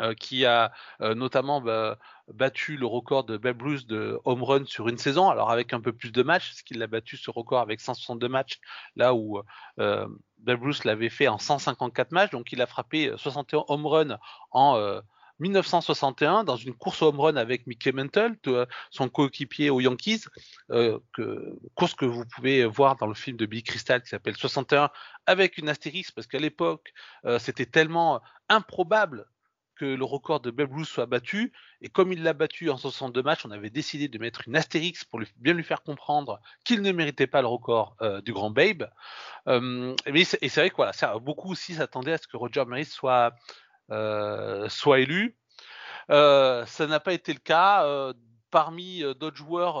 Speaker 3: Euh, qui a euh, notamment bah, battu le record de Babe Ruth de home run sur une saison, alors avec un peu plus de matchs, parce qu'il a battu ce record avec 162 matchs, là où euh, Babe Ruth l'avait fait en 154 matchs, donc il a frappé 61 home run en 1961 dans une course home run avec Mickey Mantle, son coéquipier aux Yankees, euh, course que vous pouvez voir dans le film de Billy Crystal qui s'appelle 61 avec une astérisque parce qu'à l'époque euh, c'était tellement improbable que le record de Babe Ruth soit battu. Et comme il l'a battu en 62 matchs, on avait décidé de mettre une astérix pour lui, bien lui faire comprendre qu'il ne méritait pas le record euh, du grand Babe. Euh, et c'est vrai que voilà, ça, beaucoup aussi s'attendaient à ce que Roger Maris soit, euh, soit élu. Euh, ça n'a pas été le cas. Euh, parmi d'autres joueurs,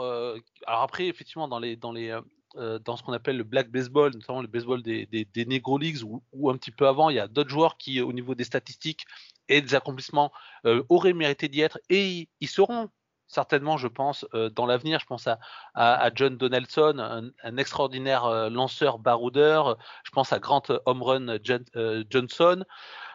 Speaker 3: alors après, effectivement, dans les, dans les dans ce qu'on appelle le black baseball, notamment le baseball des, des, Negro Leagues ou, un petit peu avant, il y a d'autres joueurs qui, au niveau des statistiques, et des accomplissements euh, auraient mérité d'y être et ils seront certainement, je pense, euh, dans l'avenir. Je pense à, à, John Donaldson, un, extraordinaire euh, lanceur baroudeur. Je pense à Grant Home Run John, euh, Johnson.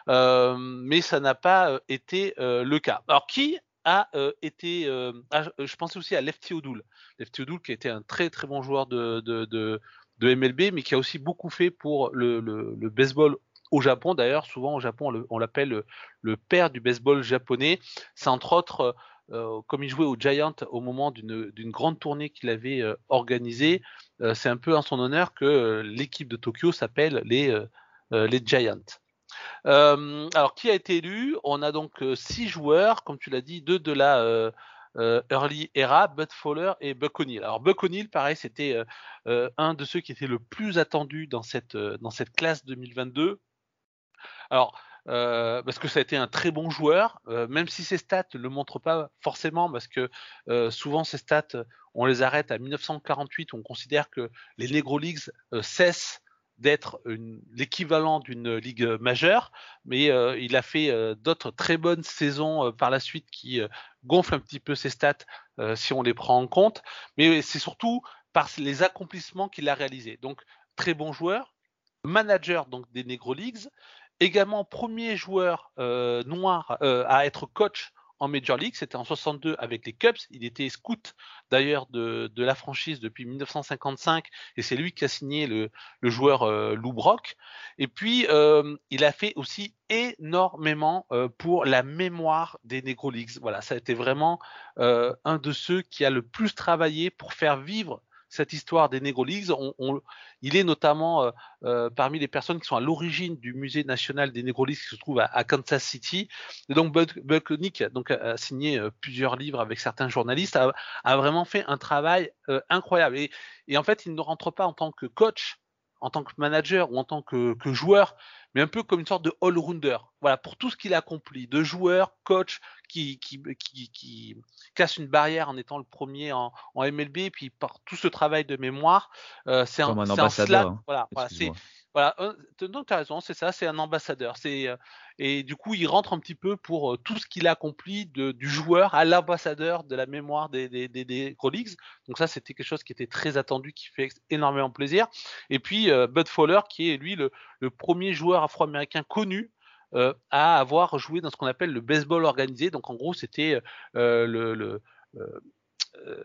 Speaker 3: Mais ça n'a pas été le cas. Alors, qui a été. Je pensais aussi à Lefty O'Doul. Lefty O'Doul, qui était un très très bon joueur de, de, de, MLB, mais qui a aussi beaucoup fait pour le, le, baseball au Japon d'ailleurs, souvent au Japon on l'appelle le, père du baseball japonais. C'est entre autres, euh, comme il jouait au Giant au moment d'une grande tournée qu'il avait euh, organisée, euh, c'est un peu en son honneur que euh, l'équipe de Tokyo s'appelle les, euh, les Giants. Alors qui a été élu? On a donc six joueurs, comme tu l'as dit, deux de la early era, Bud Fowler et Buck O'Neill. Alors Buck O'Neill, pareil, c'était un de ceux qui était le plus attendu dans cette, dans cette classe 2022 alors, euh, parce que ça a été un très bon joueur, euh, même si ses stats ne le montrent pas forcément, parce que euh, souvent ces stats, on les arrête à 1948, on considère que les Negro Leagues cessent d'être l'équivalent d'une ligue majeure, mais il a fait d'autres très bonnes saisons par la suite qui gonflent un petit peu ses stats si on les prend en compte, mais c'est surtout par les accomplissements qu'il a réalisés. Donc, très bon joueur, manager donc des Negro Leagues, également premier joueur euh, noir euh, à être coach en Major League, c'était en 62 avec les Cubs. Il était scout d'ailleurs de, la franchise depuis 1955 et c'est lui qui a signé le, joueur euh, Lou Brock. Et puis euh, il a fait aussi énormément euh, pour la mémoire des Negro Leagues. Voilà, ça a été vraiment un de ceux qui a le plus travaillé pour faire vivre cette histoire des Negro Leagues. Il est notamment euh, euh, parmi les personnes qui sont à l'origine du musée national des Negro Leagues qui se trouve à, Kansas City. Et donc Buck, Nick donc, a, signé euh, plusieurs livres avec certains journalistes, a, vraiment fait un travail incroyable. Et, en fait, il ne rentre pas en tant que coach, en tant que manager ou en tant que joueur, mais un peu comme une sorte de all-rounder. Voilà, pour tout ce qu'il a accompli, de joueur, coach, qui, qui, qui, qui, casse une barrière en étant le premier en, en MLB, et puis par tout ce travail de mémoire, euh, c'est un,
Speaker 1: un,
Speaker 3: un
Speaker 1: slat,
Speaker 3: hein. voilà, voilà c'est voilà, donc tu as raison, c'est ça, c'est un ambassadeur. C'est et du coup, il rentre un petit peu pour tout ce qu'il a accompli du joueur à l'ambassadeur de la mémoire des, des, des. Donc ça, c'était quelque chose qui était très attendu, qui fait énormément plaisir. Et puis euh, Bud Fowler, qui est lui le, premier joueur afro-américain connu euh, à avoir joué dans ce qu'on appelle le baseball organisé. Donc en gros, c'était euh, le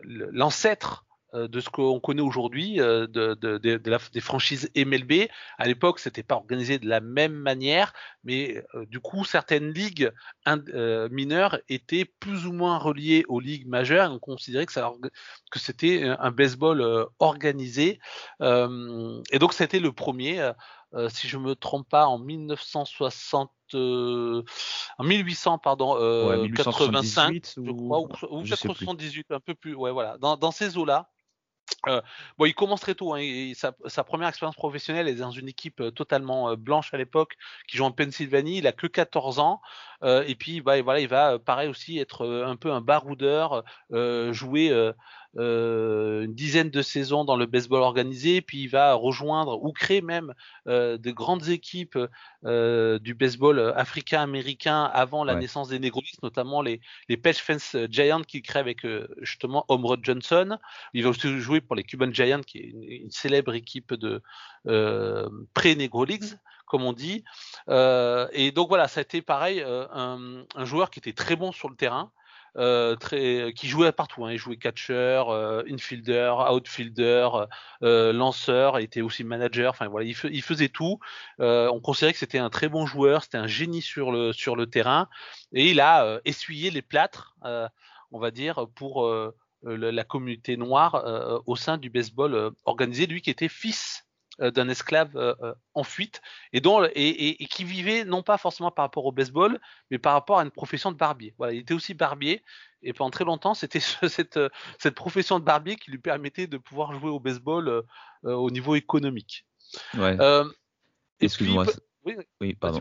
Speaker 3: l'ancêtre de ce qu'on connaît aujourd'hui de, de, de, de la, des franchises MLB. À l'époque, c'était pas organisé de la même manière, mais euh, du coup, certaines ligues euh, mineures étaient plus ou moins reliées aux ligues majeures. On considérait que, ça, que c'était un baseball euh, organisé. et donc, c'était le premier. si je me trompe pas, en 1960, euh, en 1800 pardon, euh, ouais, 1885, je crois, ou, ou peut-être 78, un peu plus, ouais, voilà, dans, dans ces eaux-là. Euh, bon, il commence très tôt. Hein, sa, première expérience professionnelle est dans une équipe euh, totalement euh, blanche à l'époque, qui joue en Pennsylvanie. Il a que 14 ans. Et puis, bah, voilà, il va, pareil aussi, être un peu un baroudeur, jouer une dizaine de saisons dans le baseball organisé, puis il va rejoindre ou créer même euh, de grandes équipes euh, du baseball africain-américain avant la ouais. naissance des Negrolis, notamment les, les Page Fence Giants qu'il crée avec justement Homerod Johnson. Il va aussi jouer pour les Cuban Giants, qui est une, une célèbre équipe de pré-Negro Leagues comme on dit. Euh, et donc voilà, ça a été pareil, euh, un, un, joueur qui était très bon sur le terrain, euh, très, qui jouait partout. Hein. Il jouait catcher, infielder, outfielder, lanceur, il était aussi manager. Enfin voilà, il, il faisait tout. on considérait que c'était un très bon joueur, c'était un génie sur le sur le terrain, et il a essuyé les plâtres, on va dire, pour la communauté noire au sein du baseball organisé. Lui qui était fils d'un esclave euh, en fuite et dont et, et, et, qui vivait non pas forcément par rapport au baseball mais par rapport à une profession de barbier. Voilà, il était aussi barbier et pendant très longtemps c'était cette cette profession de barbier qui lui permettait de pouvoir jouer au baseball euh, au niveau économique.
Speaker 1: Ouais. Euh, Excuse-moi. Oui, oui, pardon.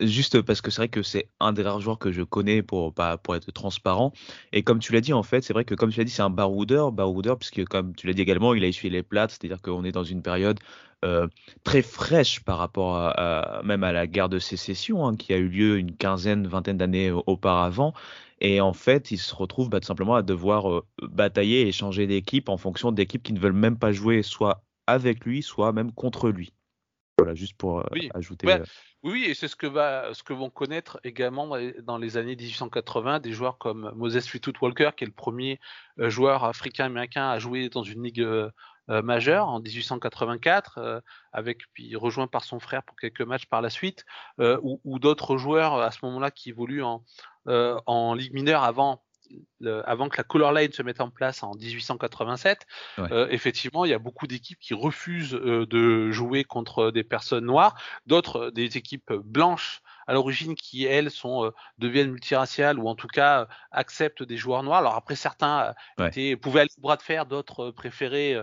Speaker 1: Juste parce que c'est vrai que c'est un des rares joueurs que je connais pour pas pour être transparent. Et comme tu l'as dit en fait c'est vrai que comme tu l'as dit c'est un baroudeur baroudeur puisque comme tu l'as dit également il a essuyé les plates c'est-à-dire qu'on est dans une période euh, très fraîche par rapport à, même à la guerre de sécession hein, qui a eu lieu une quinzaine vingtaine d'années auparavant. Et en fait il se retrouve bah, tout simplement à devoir euh, batailler et changer d'équipe en fonction d'équipes qui ne veulent même pas jouer soit avec lui soit même contre lui voilà, juste pour euh,
Speaker 3: oui.
Speaker 1: ajouter.
Speaker 3: Ouais. Oui, et c'est ce que va, ce que vont connaître également dans les années 1880 des joueurs comme Moses Fleetwood Walker, qui est le premier euh, joueur africain-américain à jouer dans une ligue euh, majeure en 1884, euh, avec puis rejoint par son frère pour quelques matchs par la suite, ou, ou d'autres joueurs à ce moment-là qui évoluent en, en ligue mineure avant le, avant que la color line se mette en place en 1887, ouais. euh, effectivement, il y a beaucoup d'équipes qui refusent euh, de jouer contre des personnes noires, d'autres des équipes blanches à l'origine qui elles sont euh, deviennent multiraciales ou en tout cas acceptent des joueurs noirs. Alors après certains ouais. étaient, pouvaient aller au bras de fer, d'autres préféraient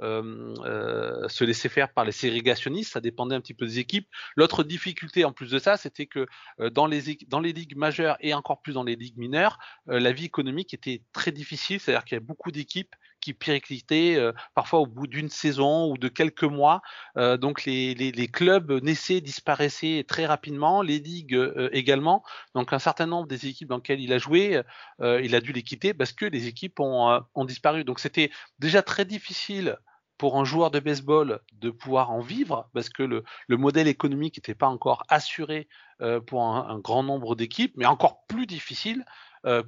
Speaker 3: euh, euh, se laisser faire par les ségrégationnistes, ça dépendait un petit peu des équipes. L'autre difficulté en plus de ça, c'était que euh, dans, les, dans les ligues majeures et encore plus dans les ligues mineures, euh, la vie économique était très difficile, c'est-à-dire qu'il y a beaucoup d'équipes qui euh, parfois au bout d'une saison ou de quelques mois. donc les, clubs naissaient, disparaissaient très rapidement, les ligues également. Donc un certain nombre des équipes dans lesquelles il a joué, il a dû les quitter parce que les équipes ont, disparu. Donc c'était déjà très difficile pour un joueur de baseball de pouvoir en vivre, parce que le, le modèle économique n'était pas encore assuré euh, pour un, grand nombre d'équipes, mais encore plus difficile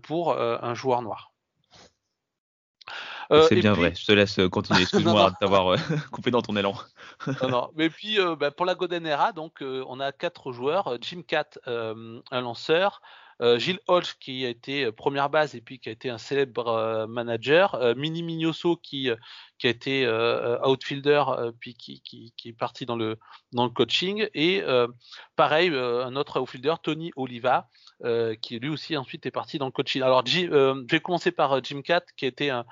Speaker 3: pour un joueur noir.
Speaker 1: C'est bien vrai, je te laisse continuer, excuse-moi de t'avoir coupé dans ton élan.
Speaker 3: non, non. Mais puis bah, pour la Golden Era, donc on a quatre joueurs, Jim Cat, un lanceur, euh, Gilles Hodge qui a été euh, première base et puis qui a été un célèbre euh, manager, Mini Mignoso qui qui a été outfielder puis qui, qui, qui, est parti dans le dans le coaching et pareil un autre outfielder Tony Oliva qui lui aussi ensuite est parti dans le coaching. Alors je vais commencer par Jim Cat qui était un, euh,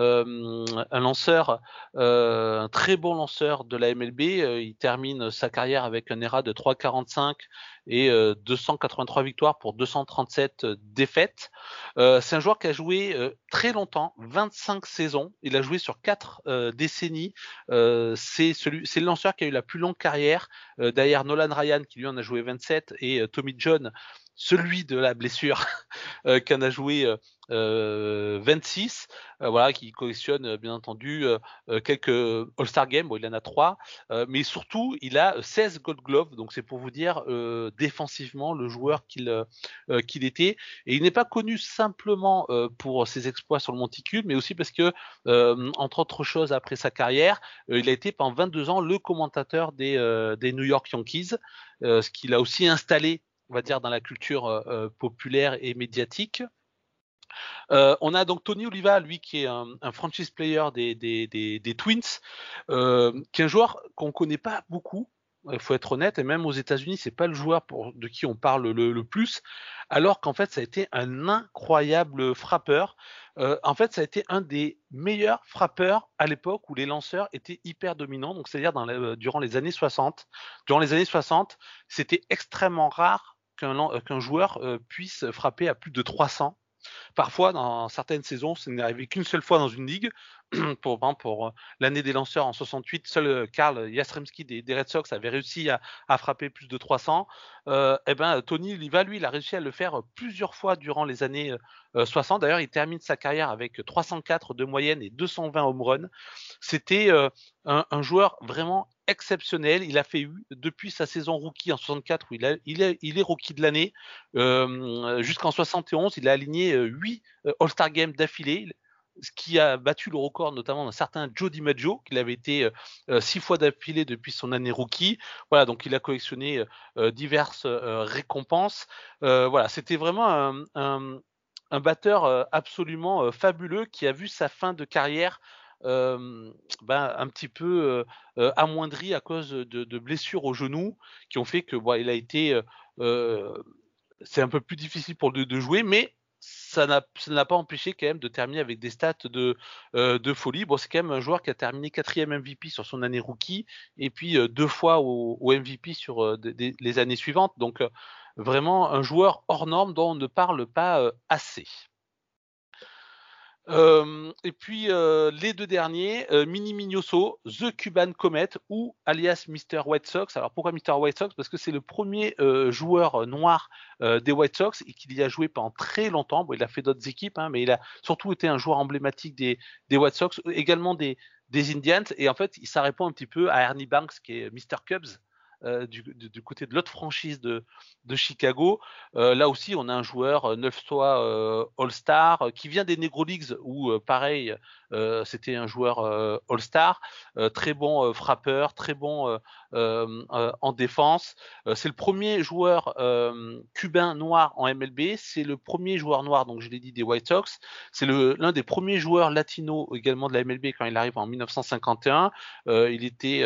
Speaker 3: un lanceur, euh, un très bon lanceur de la MLB. Euh, il termine sa carrière avec un ERA de 3,45 et 283 victoires pour 237 défaites. c'est un joueur qui a joué très longtemps, 25 saisons. Il a joué sur 4 décennies. c'est le lanceur qui a eu la plus longue carrière derrière Nolan Ryan qui lui en a joué 27 et Tommy John celui de la blessure euh, qu'en a joué 26, euh, euh, voilà, qui collectionne bien entendu quelques All-Star Games, bon, il en a 3, mais surtout il a 16 Gold Gloves, donc c'est pour vous dire défensivement le joueur qu'il qu'il était, et il n'est pas connu simplement pour ses exploits sur le monticule, mais aussi parce que, entre autres choses, après sa carrière, il a été pendant 22 ans le commentateur des, des New York Yankees, ce qu'il a aussi installé on va dire, dans la culture euh, euh, populaire et médiatique. Euh, on a donc Tony Oliva, lui qui est un, franchise player des, Twins, qui est un joueur qu'on connaît pas beaucoup. Il faut être honnête, et même aux États-Unis, c'est pas le joueur de qui on parle le, plus, alors qu'en fait, ça a été un incroyable frappeur. en fait, ça a été un des meilleurs frappeurs à l'époque où les lanceurs étaient hyper dominants, donc c'est-à-dire durant les années 60. Durant les années 60, c'était extrêmement rare euh, qu'un joueur euh, puisse frapper à plus de 300. Parfois, dans certaines saisons, ce n'est arrivé qu'une seule fois dans une ligue. pour, pour euh, l'année des lanceurs en 68, seul Karl Jastrzemski des, Red Sox avait réussi à, frapper plus de 300. Euh, eh ben, Tony Liva, lui, il a réussi à le faire plusieurs fois durant les années 60. D'ailleurs, il termine sa carrière avec 304 de moyenne et 220 home runs. C'était un, un, joueur vraiment exceptionnel. Il a fait depuis sa saison rookie en 64 où il, est, rookie de l'année euh, jusqu'en 71, il a aligné 8 euh, All-Star Games d'affilée ce qui a battu le record notamment d'un certain Joe DiMaggio, qui avait été euh, euh, six fois d'affilée depuis son année rookie. Voilà, donc il a collectionné diverses récompenses. voilà, c'était vraiment un, batteur absolument fabuleux qui a vu sa fin de carrière ben, un petit peu amoindri à cause de, blessures au genou qui ont fait que il a été c'est un peu plus difficile pour lui de jouer, mais ça n'a pas empêché quand même de terminer avec des stats de, de folie. Bon, c'est quand même un joueur qui a terminé quatrième MVP sur son année rookie et puis deux fois au, MVP sur les années suivantes. Donc vraiment un joueur hors norme dont on ne parle pas assez et puis les deux derniers, Mini Mignoso, The Cuban Comet ou alias Mr. White Sox. Alors pourquoi Mr. White Sox? Parce que c'est le premier joueur noir des White Sox et qu'il y a joué pendant très longtemps. Bon, il a fait d'autres équipes, hein, mais il a surtout été un joueur emblématique des, White Sox, également des, des Indians. Et en fait, ça répond un petit peu à Ernie Banks, qui est Mr. Cubs. Euh, du, côté de l'autre franchise de, Chicago. Euh, là aussi, on a un joueur 9 euh, fois All-Star qui vient des Negro Leagues où, pareil, c'était un joueur All-Star, très bon frappeur, très bon en défense. c'est le premier joueur cubain noir en MLB. C'est le premier joueur noir, donc je l'ai dit, des White Sox. C'est l'un des premiers joueurs latinos également de la MLB quand il arrive en 1951. il était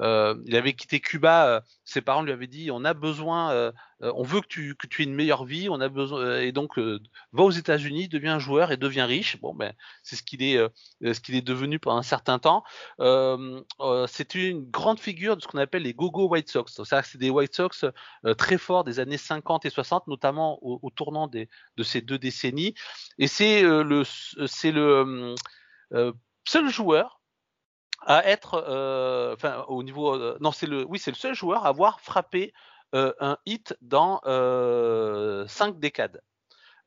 Speaker 3: euh, il avait quitté Cuba. Euh, ses parents lui avaient dit on a besoin, euh, on veut que tu, aies une meilleure vie, on a besoin et donc va aux États-Unis, deviens joueur et deviens riche. Bon ben c'est ce qu'il est, ce qu'il est devenu pendant un certain temps. c'est une grande figure de ce qu'on appelle les go-go White Sox. C'est des White Sox très forts des années 50 et 60, notamment au, tournant de ces deux décennies. Et c'est le seul joueur à être, euh, au niveau, euh, non c'est le, oui c'est le seul joueur à avoir frappé euh, un hit dans cinq décades.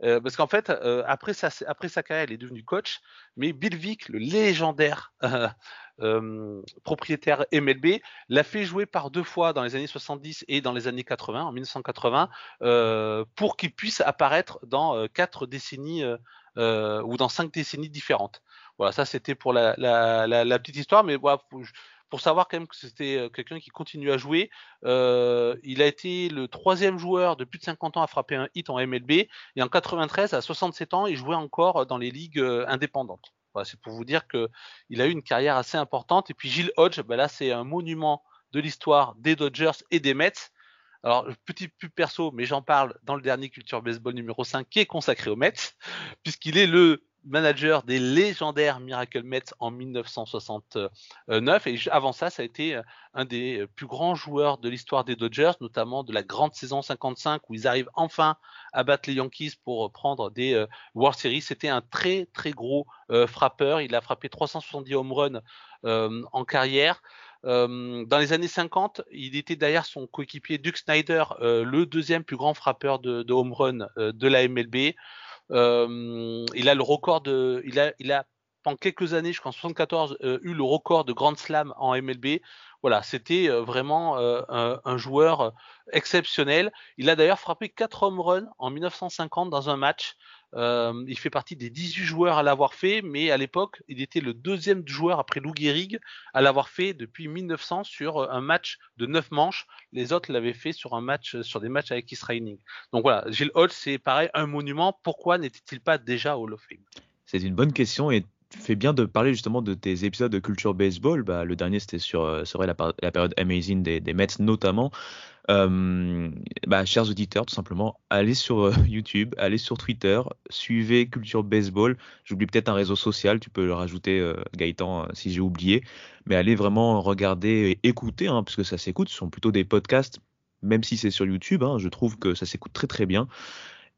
Speaker 3: Parce qu'en fait, après, sa, après sa carrière, il est devenu coach, mais Bill Vick, le légendaire propriétaire MLB, l'a fait jouer par deux fois dans les années 70 et dans les années 80, en 1980, pour qu'il puisse apparaître dans quatre décennies ou dans cinq décennies différentes. Voilà, ça c'était pour la, petite histoire, mais pour savoir quand même que c'était euh, quelqu'un qui continue à jouer. Euh, il a été le troisième joueur de plus de 50 ans à frapper un hit en MLB et en 93 à 67 ans il jouait encore dans les ligues euh, indépendantes. Voilà, c'est pour vous dire que il a eu une carrière assez importante. Et puis Gilles Hodge, ben là c'est un monument de l'histoire des Dodgers et des Mets. Alors, petit pub perso, mais j'en parle dans le dernier Culture Baseball numéro 5 qui est consacré aux Mets, puisqu'il est le manager des légendaires Miracle Mets en 1969. Et avant ça, ça a été euh, un des euh, plus grands joueurs de l'histoire des Dodgers, notamment de la grande saison 55 où ils arrivent enfin à battre les Yankees pour prendre des euh, World Series. C'était un très très gros frappeur. Il a frappé 370 home runs en carrière. dans les années 50, il était derrière son coéquipier Duke Snyder, le deuxième plus grand frappeur de, de home run de la MLB. Euh, il a le record de, il a, il a pendant quelques années, je crois en 74, euh, eu le record de Grand Slam en MLB. Voilà, c'était euh, vraiment un, un, joueur exceptionnel. Il a d'ailleurs frappé 4 home runs en 1950 dans un match. Euh, il fait partie des 18 joueurs à l'avoir fait, mais à l'époque, il était le deuxième joueur après Lou Gehrig à l'avoir fait depuis 1900 sur euh, un match de 9 manches. Les autres l'avaient fait sur un match, sur des matchs avec Israeling. Donc voilà, Gilles Holt, c'est pareil, un monument. Pourquoi n'était-il pas déjà Hall of Fame?
Speaker 1: C'est une bonne question et fais bien de parler justement de tes épisodes de culture baseball. Bah, le dernier, c'était sur euh, serait la, période amazing des, Mets notamment. Bah, chers auditeurs, tout simplement, allez sur euh, YouTube, allez sur Twitter, suivez Culture Baseball. J'oublie peut-être un réseau social, tu peux le rajouter, euh, Gaëtan, si j'ai oublié. Mais allez vraiment regarder et écouter, hein, parce que ça s'écoute. Ce sont plutôt des podcasts, même si c'est sur YouTube. Hein, je trouve que ça s'écoute très très bien.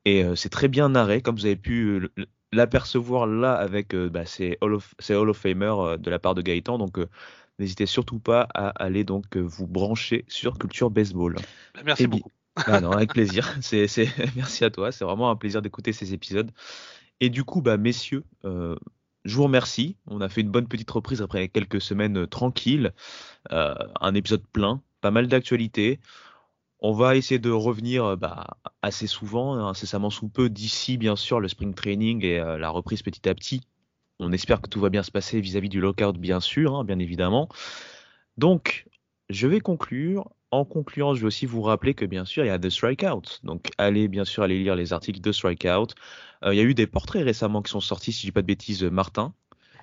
Speaker 1: Et c'est très bien narré, comme vous avez pu l'apercevoir là avec bah, ces Hall of, Hall of Famer de la part de Gaëtan. Donc N'hésitez surtout pas à aller donc euh, vous brancher sur Culture Baseball.
Speaker 3: Bah, merci beaucoup.
Speaker 1: Ah non, avec plaisir. C'est, c'est... Merci à toi. C'est vraiment un plaisir d'écouter ces épisodes. Et du coup, bah, messieurs, euh, je vous remercie. On a fait une bonne petite reprise après quelques semaines euh, tranquilles. Euh, un épisode plein, pas mal d'actualités. On va essayer de revenir bah, assez souvent, incessamment sous peu, d'ici bien sûr le spring training et euh, la reprise petit à petit on espère que tout va bien se passer vis-à-vis du lockout, bien sûr, hein, bien évidemment. Donc, je vais conclure. En concluant, je vais aussi vous rappeler que bien sûr, il y a The Strikeout. Donc, allez bien sûr aller lire les articles de Strikeout. Euh, il y a eu des portraits récemment qui sont sortis, si je dis pas de bêtises, Martin.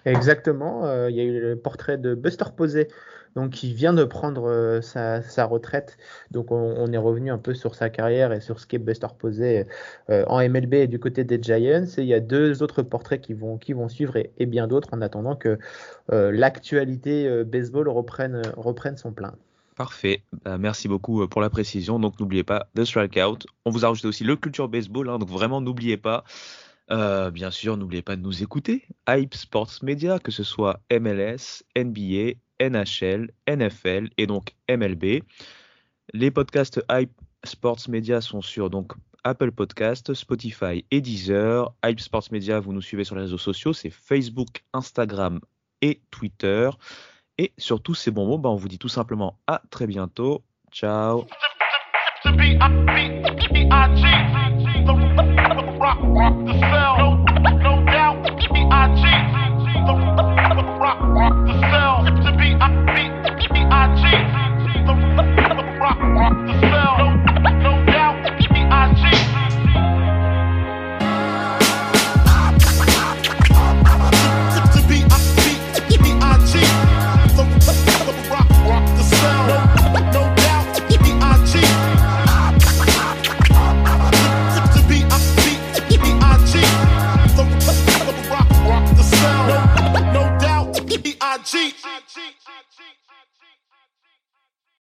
Speaker 2: Exactement. Euh, il y a eu le portrait de Buster Posey donc il vient de prendre euh, sa, retraite. Donc on, est revenu un peu sur sa carrière et sur ce qu'est Buster Posey euh, en MLB et du côté des Giants. Et il y a deux autres portraits qui vont, suivre et, bien d'autres en attendant que euh, l'actualité euh, baseball reprenne, son plein.
Speaker 1: Parfait, bah, merci beaucoup euh, pour la précision. Donc n'oubliez pas The Strikeout. On vous a rajouté aussi le Culture Baseball, hein, donc vraiment n'oubliez pas. Euh, bien sûr, n'oubliez pas de nous écouter. Hype Sports Media, que ce soit MLS, NBA, NHL, NFL et donc MLB. Les podcasts Hype Sports Media sont sur donc Apple Podcast, Spotify et Deezer. Hype Sports Media, vous nous suivez sur les réseaux sociaux, c'est Facebook, Instagram et Twitter. Et sur tous ces bons mots, on vous dit tout simplement à très bientôt. Ciao.